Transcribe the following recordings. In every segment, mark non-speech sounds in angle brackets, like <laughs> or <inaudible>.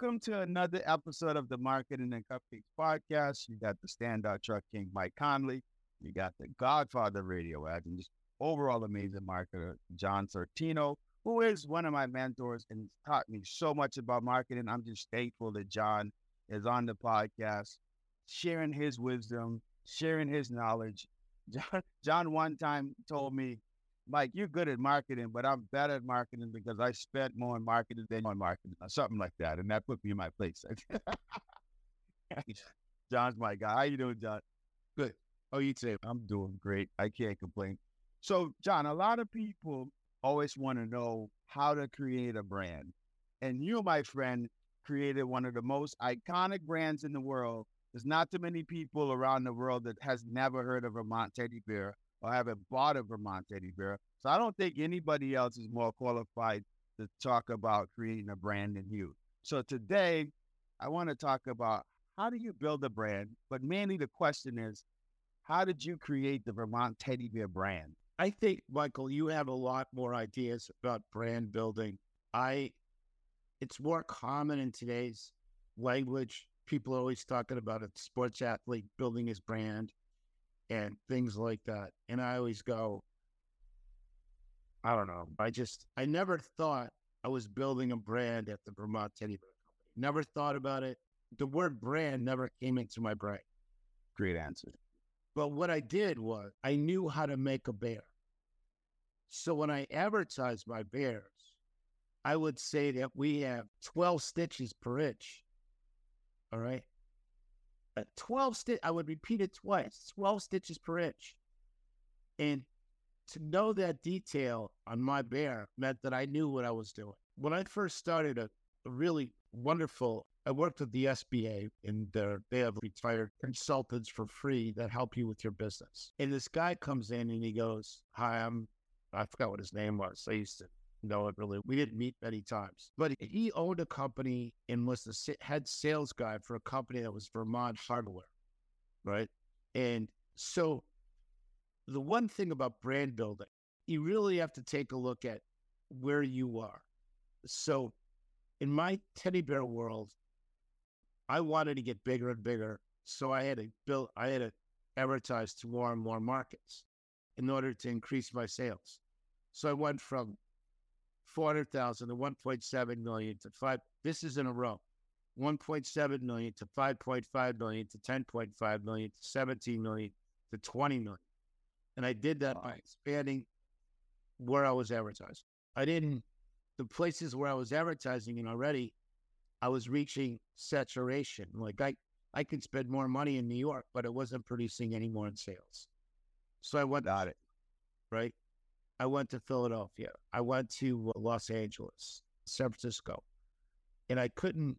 welcome to another episode of the Marketing and Cupcakes podcast. You got the standout truck king, Mike Conley. You got the Godfather radio ad and just overall amazing marketer, John Sortino, who is one of my mentors and taught me so much about marketing. I'm just thankful that John is on the podcast, sharing his wisdom, sharing his knowledge. <laughs> John, John one time told me, Mike, you're good at marketing, but I'm better at marketing because I spent more on marketing than on marketing, or something like that. And that put me in my place. <laughs> <laughs> John's my guy. How you doing, John? Good. Oh, you too. I'm doing great. I can't complain. So, John, a lot of people always want to know how to create a brand. And you, my friend, created one of the most iconic brands in the world. There's not too many people around the world that has never heard of Vermont teddy bear or haven't bought a Vermont teddy bear. So I don't think anybody else is more qualified to talk about creating a brand than you. So today, I want to talk about how do you build a brand, but mainly the question is, how did you create the Vermont teddy bear brand? I think, Michael, you have a lot more ideas about brand building. I, it's more common in today's language. People are always talking about a sports athlete building his brand and things like that. And I always go, I don't know. I just, I never thought I was building a brand at the Vermont Teddy Bear Company. Never thought about it. The word brand never came into my brain. Great answer. But what I did was I knew how to make a bear. So when I advertised my bears, I would say that we have 12 stitches per inch. All right. At 12 stitch, I would repeat it twice 12 stitches per inch. And to know that detail on my bear meant that I knew what I was doing. When I first started, a, a really wonderful, I worked with the SBA and they have retired consultants for free that help you with your business. And this guy comes in and he goes, Hi, I'm, I forgot what his name was. I used to know it really. We didn't meet many times, but he owned a company and was the head sales guy for a company that was Vermont Hardware, right? And so the one thing about brand building, you really have to take a look at where you are. So in my teddy bear world, I wanted to get bigger and bigger. So I had to build, I had to advertise to more and more markets in order to increase my sales. So I went from 400,000 to 1.7 million to five. This is in a row. 1.7 million to 5.5 million to 10.5 million to 17 million to 20 million. And I did that by expanding where I was advertising. I didn't, the places where I was advertising and already, I was reaching saturation. Like I, I could spend more money in New York, but it wasn't producing any more in sales. So I went, got it. Right. I went to Philadelphia. I went to Los Angeles, San Francisco, and I couldn't.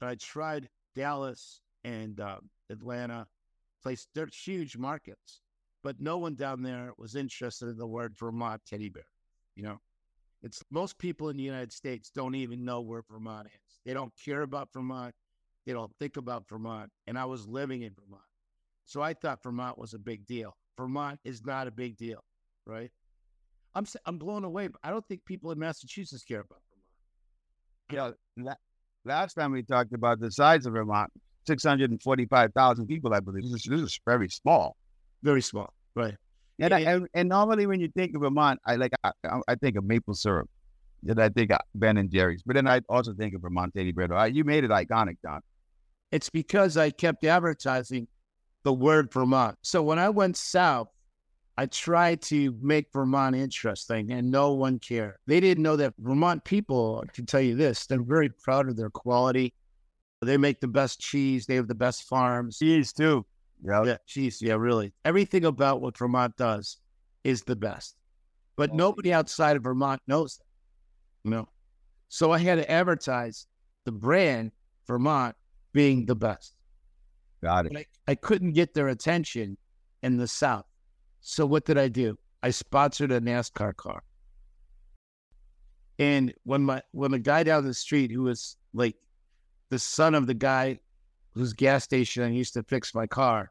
I tried Dallas and um, Atlanta, place. They're huge markets, but no one down there was interested in the word Vermont teddy bear. You know, it's most people in the United States don't even know where Vermont is. They don't care about Vermont. They don't think about Vermont. And I was living in Vermont. So I thought Vermont was a big deal. Vermont is not a big deal, right? I'm I'm blown away. I don't think people in Massachusetts care about Vermont. Yeah, last time we talked about the size of Vermont, six hundred and forty-five thousand people, I believe. This is, this is very small. Very small. Right. And, I, and, and normally when you think of Vermont, I like I, I think of maple syrup. and I think of Ben and Jerry's, but then I also think of Vermont teddy bear. You made it iconic, John. It's because I kept advertising the word Vermont. So when I went south, I tried to make Vermont interesting, and no one cared. They didn't know that Vermont people. I can tell you this: they're very proud of their quality. They make the best cheese. They have the best farms. Cheese too. Yep. Yeah, geez, yeah, really. Everything about what Vermont does is the best. But oh. nobody outside of Vermont knows that. No. So I had to advertise the brand Vermont being the best. Got it. I, I couldn't get their attention in the South. So what did I do? I sponsored a NASCAR car. And when my when the guy down the street who was like the son of the guy whose gas station I used to fix my car,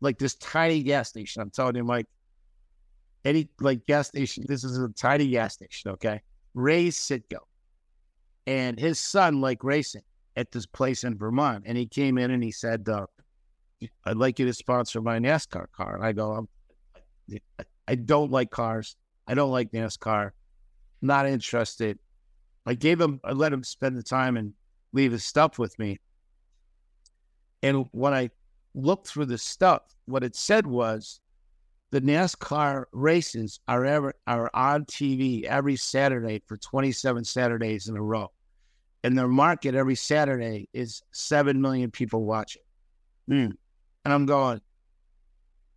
like this tiny gas station. I'm telling you, like any like gas station. This is a tiny gas station, okay? Ray Sitko, and his son like racing. at this place in Vermont, and he came in and he said, uh, "I'd like you to sponsor my NASCAR car." And I go, "I don't like cars. I don't like NASCAR. Not interested." I gave him, I let him spend the time and leave his stuff with me. And when I looked through the stuff, what it said was the NASCAR races are ever are on TV every Saturday for 27 Saturdays in a row. And their market every Saturday is 7 million people watching. Mm. And I'm going,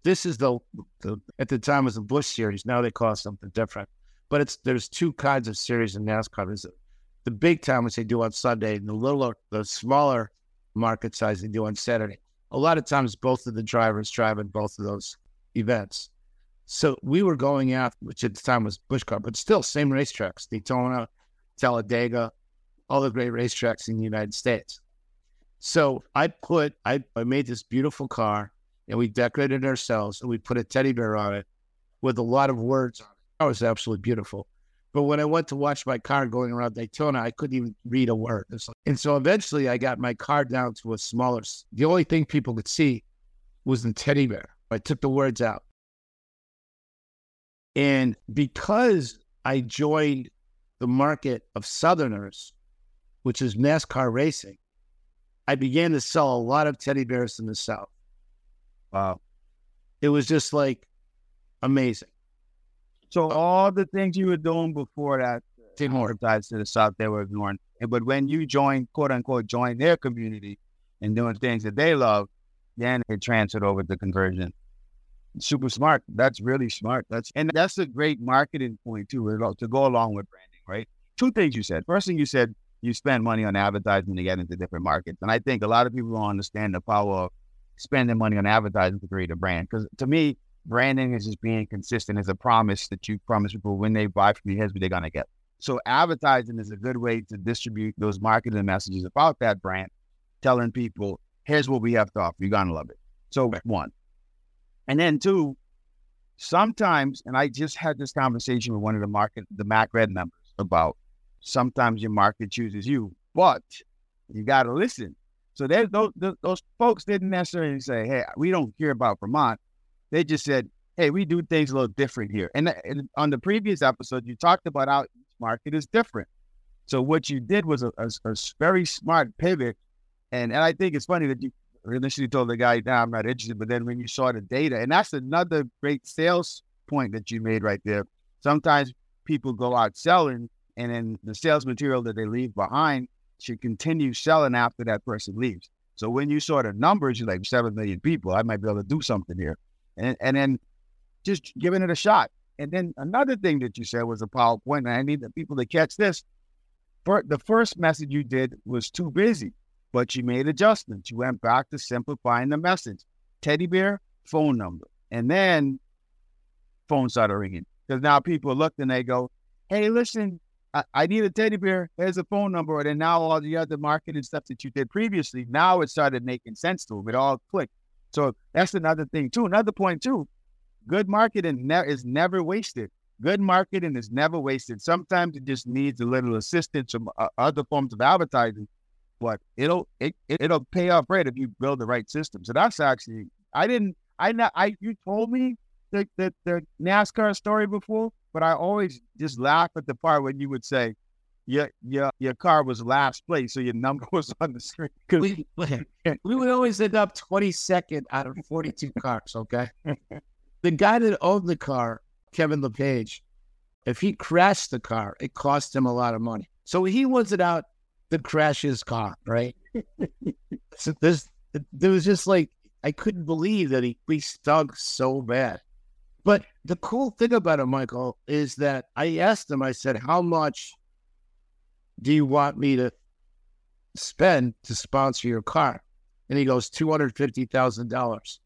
this is the, the, at the time was the Busch series. Now they call it something different. But it's there's two kinds of series in NASCAR. There's the big time, which they do on Sunday, and the little, the smaller market size they do on Saturday. A lot of times, both of the drivers drive in both of those events. So we were going out, which at the time was Busch Car, but still same racetracks: Daytona, Talladega, all the great racetracks in the United States. So I put, I, I made this beautiful car, and we decorated ourselves, and we put a teddy bear on it with a lot of words on it. It was absolutely beautiful. But when I went to watch my car going around Daytona, I couldn't even read a word. And so eventually I got my car down to a smaller, the only thing people could see was the teddy bear. I took the words out. And because I joined the market of Southerners, which is NASCAR racing, I began to sell a lot of teddy bears in the South. Wow. It was just like amazing. So uh, all the things you were doing before that uh, didn't work. Guys to the south they were ignoring. But when you join, quote unquote, join their community and doing things that they love, then it transferred over to conversion. Super smart. That's really smart. That's and that's a great marketing point too, to go along with branding, right? Two things you said. First thing you said, you spend money on advertising to get into different markets. And I think a lot of people don't understand the power of spending money on advertising to create a brand. Because to me, branding is just being consistent as a promise that you promise people when they buy from you, here's what they're gonna get. So advertising is a good way to distribute those marketing messages about that brand, telling people, here's what we have to offer. You're gonna love it. So one. And then two, sometimes, and I just had this conversation with one of the market, the Mac Red members about sometimes your market chooses you, but you gotta listen. So there's those, those folks didn't necessarily say, hey, we don't care about Vermont they just said, hey, we do things a little different here. And, and on the previous episode, you talked about how each market is different. So what you did was a, a, a very smart pivot. And, and I think it's funny that you initially told the guy, nah, I'm not interested. But then when you saw the data, and that's another great sales point that you made right there. Sometimes people go out selling and then the sales material that they leave behind should continue selling after that person leaves. So when you saw the numbers, you're like, 7 million people, I might be able to do something here and, and then just giving it a shot. And then another thing that you said was a PowerPoint, and I need the people to catch this. The first message you did was too busy, but you made adjustments. You went back to simplifying the message. Teddy bear, phone number. And then phone started ringing. Because now people look and they go, Hey, listen, I, need a teddy bear. Here's a phone number. And then now all the other marketing stuff that you did previously, now it started making sense to them. It all clicked. So that's another thing too. Another point too. Good marketing ne- is never wasted. Good marketing is never wasted. Sometimes it just needs a little assistance from uh, other forms of advertising, but it'll it, it'll pay off right if you build the right system. So that's actually I didn't I not I you told me the, the the NASCAR story before, but I always just laugh at the part when you would say, your your your car was last place, so your number <laughs> was on the screen. We, <laughs> we would always end up 22nd out of 42 cars. Okay, the guy that owned the car, Kevin LePage, if he crashed the car, it cost him a lot of money. So he wasn't out to crash his car, right? <laughs> so this there was just like I couldn't believe that he we stunk so bad. But the cool thing about it, Michael, is that I asked him. I said, "How much?" do you want me to spend to sponsor your car? And he goes, $250,000.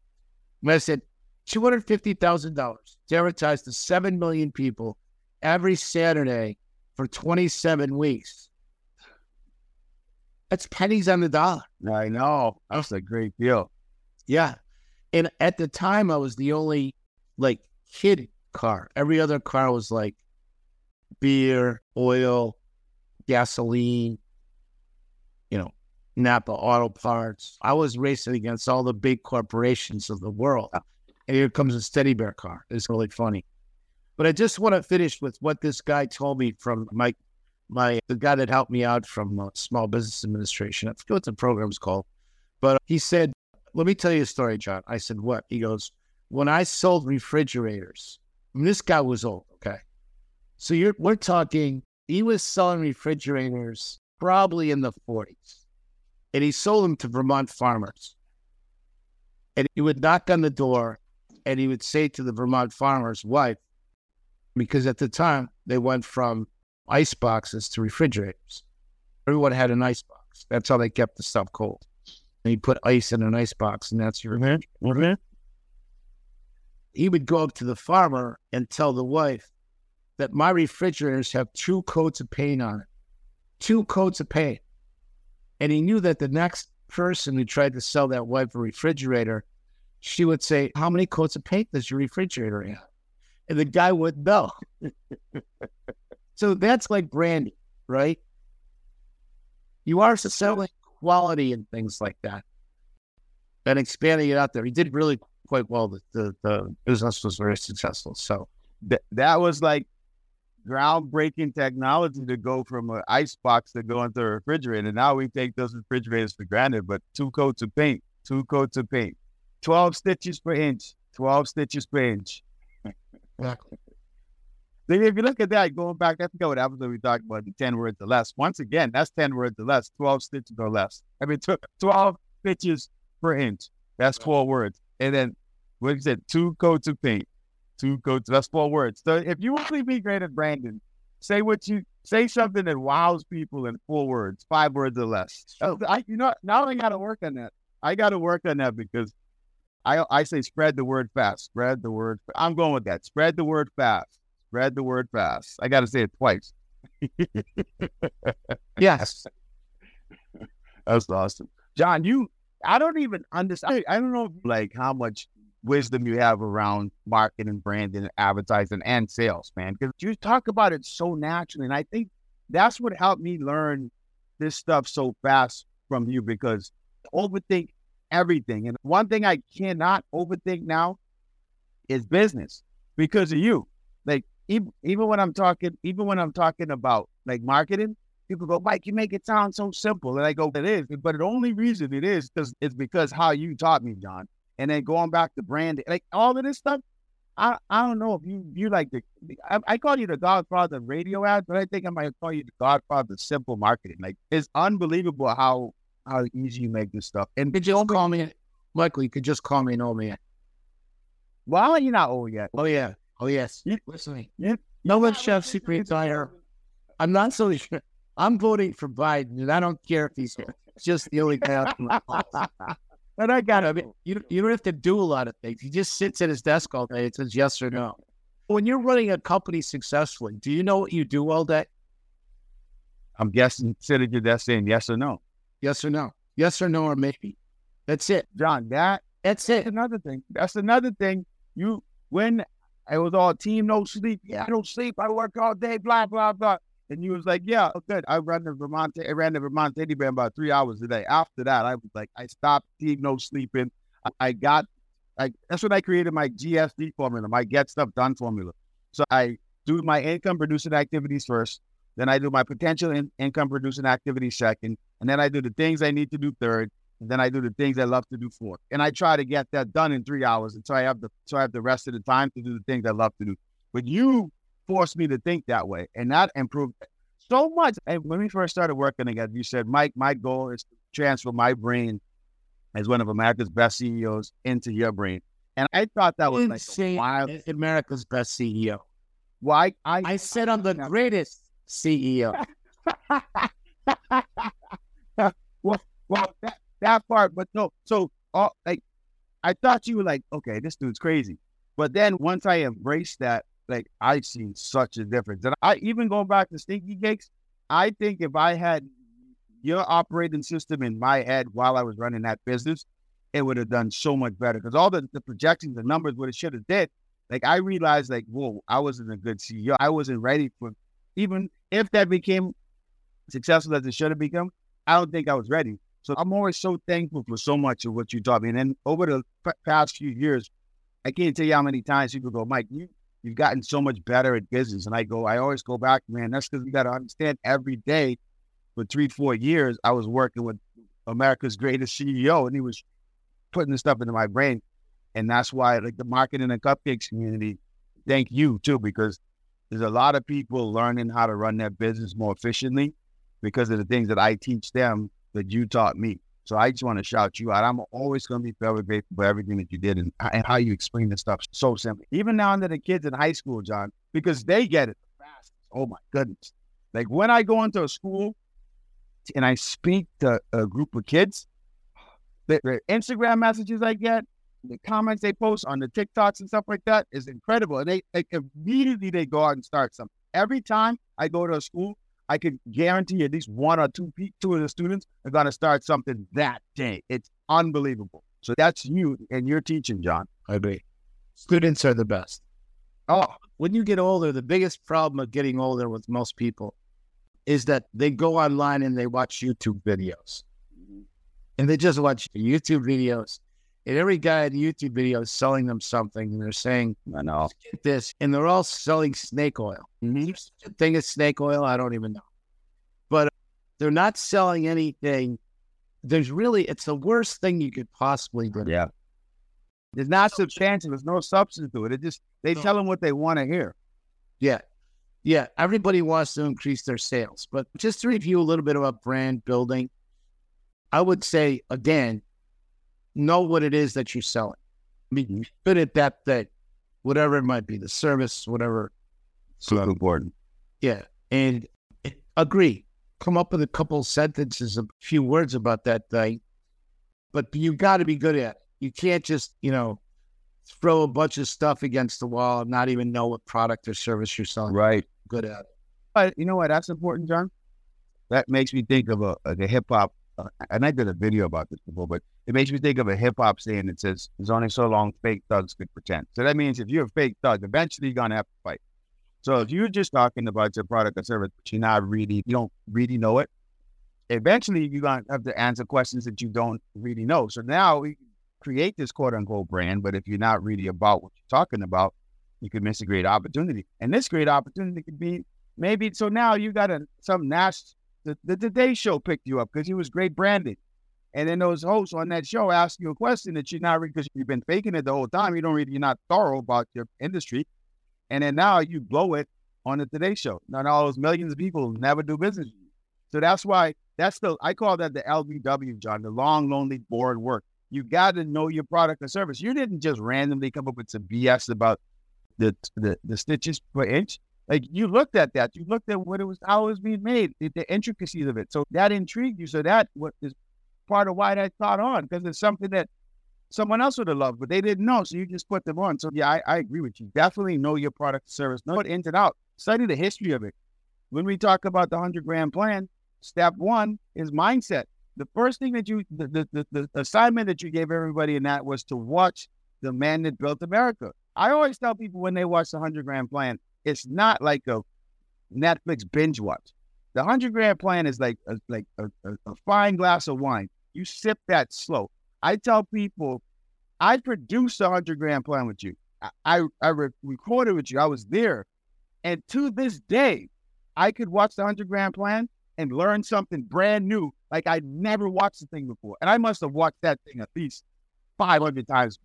And I said, $250,000 to advertise to 7 million people every Saturday for 27 weeks. That's pennies on the dollar. I know. That's a great deal. Yeah. And at the time, I was the only like kid car. Every other car was like beer, oil, gasoline, you know, Napa Auto Parts. I was racing against all the big corporations of the world. And here comes a steady bear car. It's really funny. But I just want to finish with what this guy told me from my my the guy that helped me out from uh, Small Business Administration. I forget what the program's called, but he said, "Let me tell you a story, John." I said, "What?" He goes, "When I sold refrigerators, mean, this guy was old. Okay, so you're we're talking. He was selling refrigerators probably in the 40s, and he sold them to Vermont farmers. And he would knock on the door, and he would say to the Vermont farmer's wife, because at the time they went from ice boxes to refrigerators. Everyone had an ice box. That's how they kept the stuff cold. And you put ice in an ice box, and that's your refrigerator. Mm-hmm. He would go up to the farmer and tell the wife that my refrigerators have two coats of paint on it, two coats of paint. And he knew that the next person who tried to sell that wife a refrigerator, she would say, How many coats of paint does your refrigerator have? And the guy would know. <laughs> So that's like branding, right? You are selling quality and things like that and expanding it out there. He did really quite well. The, the, the business was very successful. So Th- that was like groundbreaking technology to go from an ice box to go into a refrigerator. And now we take those refrigerators for granted, but two coats of paint, two coats of paint, 12 stitches per inch, 12 stitches per inch. exactly. Then if you look at that, going back, I forget what episode we talked about, 10 words or less. Once again, that's 10 words or less, 12 stitches or less. I mean, tw- 12 stitches per inch. That's four words. And then, what you said, two coats of paint, two coats, that's four words. So if you want to be great at branding, say what you, say something that wows people in four words, five words or less. Oh, I, you know, now I got to work on that. I got to work on that because I, I say spread the word fast, spread the word. I'm going with that. Spread the word fast Spread the word fast. I got to say it twice. <laughs> yes. That's awesome. John, you, I don't even understand. I don't know, like, how much wisdom you have around marketing, branding, advertising, and sales, man, because you talk about it so naturally. And I think that's what helped me learn this stuff so fast from you because overthink everything. And one thing I cannot overthink now is business because of you. Like even, even when I'm talking, even when I'm talking about like marketing, people go, Mike, you make it sound so simple. And I go, it is. But the only reason it is because it's because how you taught me, John. And then going back to branding, like all of this stuff, I, I don't know if you you like the I, I, call you the godfather of radio ads, but I think I might call you the godfather of simple marketing. Like it's unbelievable how how easy you make this stuff. And could you don't call me Michael, you could just call me an old man. Well, you're not old yet. Oh yeah. Oh yes. Yeah. Listen, yeah. no one chef secret dire. I'm not so sure. I'm voting for Biden, and I don't care if he's just the only guy. <laughs> but I got it. Oh, you you don't have to do a lot of things. He just sits at his desk all day and says yes or no. When you're running a company successfully, do you know what you do all day? I'm guessing sitting at your desk saying yes or no. Yes or no. Yes or no or maybe. That's it, John. That that's it. That's another thing. That's another thing. You when it was all team no sleep. Yeah, I don't sleep. I work all day. Blah blah blah. And you was like, yeah, oh, good. I ran the Vermont. I ran the Vermont Teddy Bear about three hours a day. After that, I was like, I stopped team no sleeping. I, got, I that's when I created my GSD formula, my get stuff done formula. So I do my income producing activities first. Then I do my potential in, income producing activities second, and then I do the things I need to do third, and then I do the things I love to do fourth. And I try to get that done in three hours. And so I have the so I have the rest of the time to do the things I love to do. But you forced me to think that way. And that improved so much. And when we first started working together, you said, Mike, my goal is to transfer my brain as one of America's best CEOs into your brain. And I thought that was Insane. like wild. America's best CEO. Why? I, I said I'm the <laughs> greatest CEO. <laughs> well, well, that, that part, but no. So, uh, like, I thought you were like, okay, this dude's crazy. But then once I embraced that, like, I seen such a difference. And I even going back to Stinky Cakes, I think if I had your operating system in my head while I was running that business, it would have done so much better. Because all the, the projections, the numbers, what it should have did, like I realized, like, whoa, I wasn't a good CEO. I wasn't ready for even if that became successful as it should have become. I don't think I was ready So I'm always so thankful for so much of what you taught me. And then over the past few years, I can't tell you how many times people go, Mike, you, you've gotten so much better at business. And I go, I always go back, man, that's because we got to understand every day for three, four years, I was working with America's greatest CEO and he was putting this stuff into my brain. And that's why, like the marketing and cupcakes community, thank you too, because there's a lot of people learning how to run their business more efficiently because of the things that I teach them that you taught me. So I just want to shout you out. I'm always going to be forever grateful for everything that you did and, and how you explain this stuff so simply. Even down to the kids in high school, John, because they get it fast. Oh my goodness. Like when I go into a school and I speak to a group of kids, the, the Instagram messages I get, the comments they post on the TikToks and stuff like that is incredible. And they, they immediately they go out and start something. Every time I go to a school, I can guarantee at least one or two two of the students are going to start something that day. It's unbelievable. So that's you and you're teaching, John. I agree. Students are the best. Oh, when you get older, the biggest problem of getting older with most people is that they go online and they watch YouTube videos. Mm-hmm. And they just watch YouTube videos and every guy in the YouTube video is selling them something, and they're saying, "I know get this," and they're all selling snake oil. Mm-hmm. Thing is snake oil. I don't even know, but they're not selling anything. There's really, it's the worst thing you could possibly do. Yeah, it's not substantial. There's no substance to it. It just they tell them what they want to hear. Yeah, yeah. Everybody wants to increase their sales, but just to review a little bit about brand building, I would say again know what it is that you're selling. Be mm-hmm. good at that thing, whatever it might be, the service, whatever. So important. Yeah. And agree. Come up with a couple sentences, a few words about that thing. But you've got to be good at it. You can't just, you know, throw a bunch of stuff against the wall and not even know what product or service you're selling. Right. Good at it. But you know what? That's important, John. That makes me think of a, a hip hop uh, and I did a video about this before, but it makes me think of a hip hop saying that says, "There's only so long fake thugs could pretend." So that means if you're a fake thug, eventually you're gonna have to fight. So if you're just talking about your product or service, but you're not really, you don't really know it, eventually you're gonna have to answer questions that you don't really know. So now we create this quote unquote brand, but if you're not really about what you're talking about, you could miss a great opportunity. And this great opportunity could be maybe so now you got a some national the, the Today Show picked you up because he was great branded. And then those hosts on that show ask you a question that you're not because you've been faking it the whole time. You don't you're not thorough about your industry. And then now you blow it on the Today Show. Now all those millions of people never do business. So that's why that's the I call that the LBW, John, the long, lonely, bored work. You got to know your product or service. You didn't just randomly come up with some BS about the the, the stitches per inch. Like you looked at that, you looked at what it was, how it was being made, the, the intricacies of it. So that intrigued you. So that what is part of why that caught on because it's something that someone else would have loved, but they didn't know. So you just put them on. So yeah, I, I agree with you. Definitely know your product service, know it in and out. Study the history of it. When we talk about the hundred grand plan, step one is mindset. The first thing that you, the, the, the, the assignment that you gave everybody in that was to watch the man that built America. I always tell people when they watch the hundred grand plan, it's not like a Netflix binge watch. The hundred grand plan is like a, like a, a, a fine glass of wine. You sip that slow. I tell people, I produced a hundred grand plan with you. I I, I re- recorded with you. I was there, and to this day, I could watch the hundred grand plan and learn something brand new, like I'd never watched the thing before. And I must have watched that thing at least five hundred times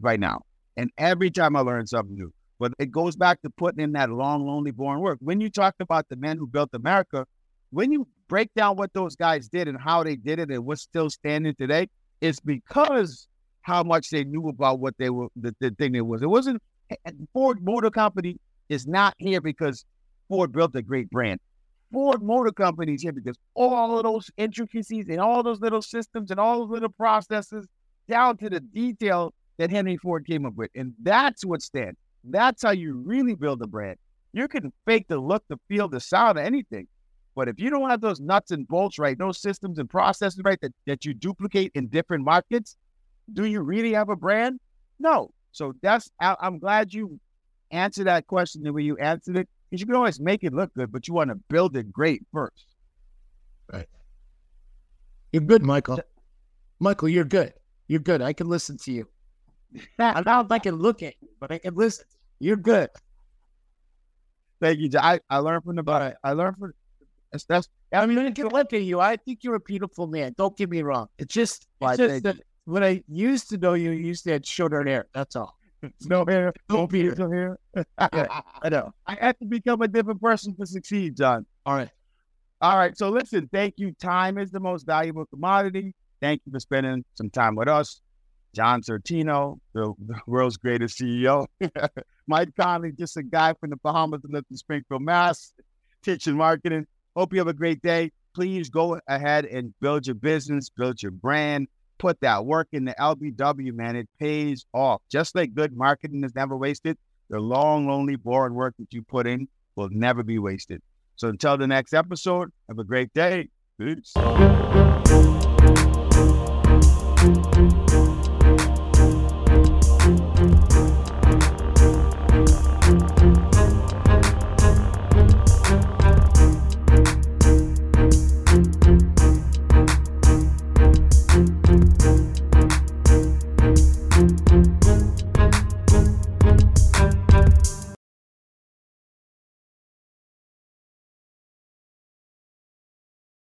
right now. And every time I learn something new. But it goes back to putting in that long, lonely, boring work. When you talk about the men who built America, when you break down what those guys did and how they did it and what's still standing today, it's because how much they knew about what they were, the, the thing it was. It wasn't, Ford Motor Company is not here because Ford built a great brand. Ford Motor Company is here because all of those intricacies and all those little systems and all those little processes down to the detail that Henry Ford came up with. And that's what stands. That's how you really build a brand. You can fake the look, the feel, the sound, anything. But if you don't have those nuts and bolts right, those systems and processes right that, that you duplicate in different markets, do you really have a brand? No. So that's I, I'm glad you answered that question the way you answered it because you can always make it look good, but you want to build it great first. Right. You're good, Michael. Michael, you're good. You're good. I can listen to you. I don't I can look at you, but I can listen. You're good. Thank you. I, I learned from the but I learned from that's that's I mean, I can look at you. I think you're a beautiful man. Don't get me wrong. It's just, it's just that when I used to know you, you used to have shorter hair. That's all. <laughs> no hair, no beautiful hair. <laughs> I know. I have to become a different person to succeed, John. All right. All right. So listen, thank you. Time is the most valuable commodity. Thank you for spending some time with us. John Sortino, the, the world's greatest CEO. <laughs> Mike Conley, just a guy from the Bahamas that lives in Springfield, Mass, teaching marketing. Hope you have a great day. Please go ahead and build your business, build your brand, put that work in the LBW, man. It pays off. Just like good marketing is never wasted, the long, lonely, boring work that you put in will never be wasted. So until the next episode, have a great day. Peace.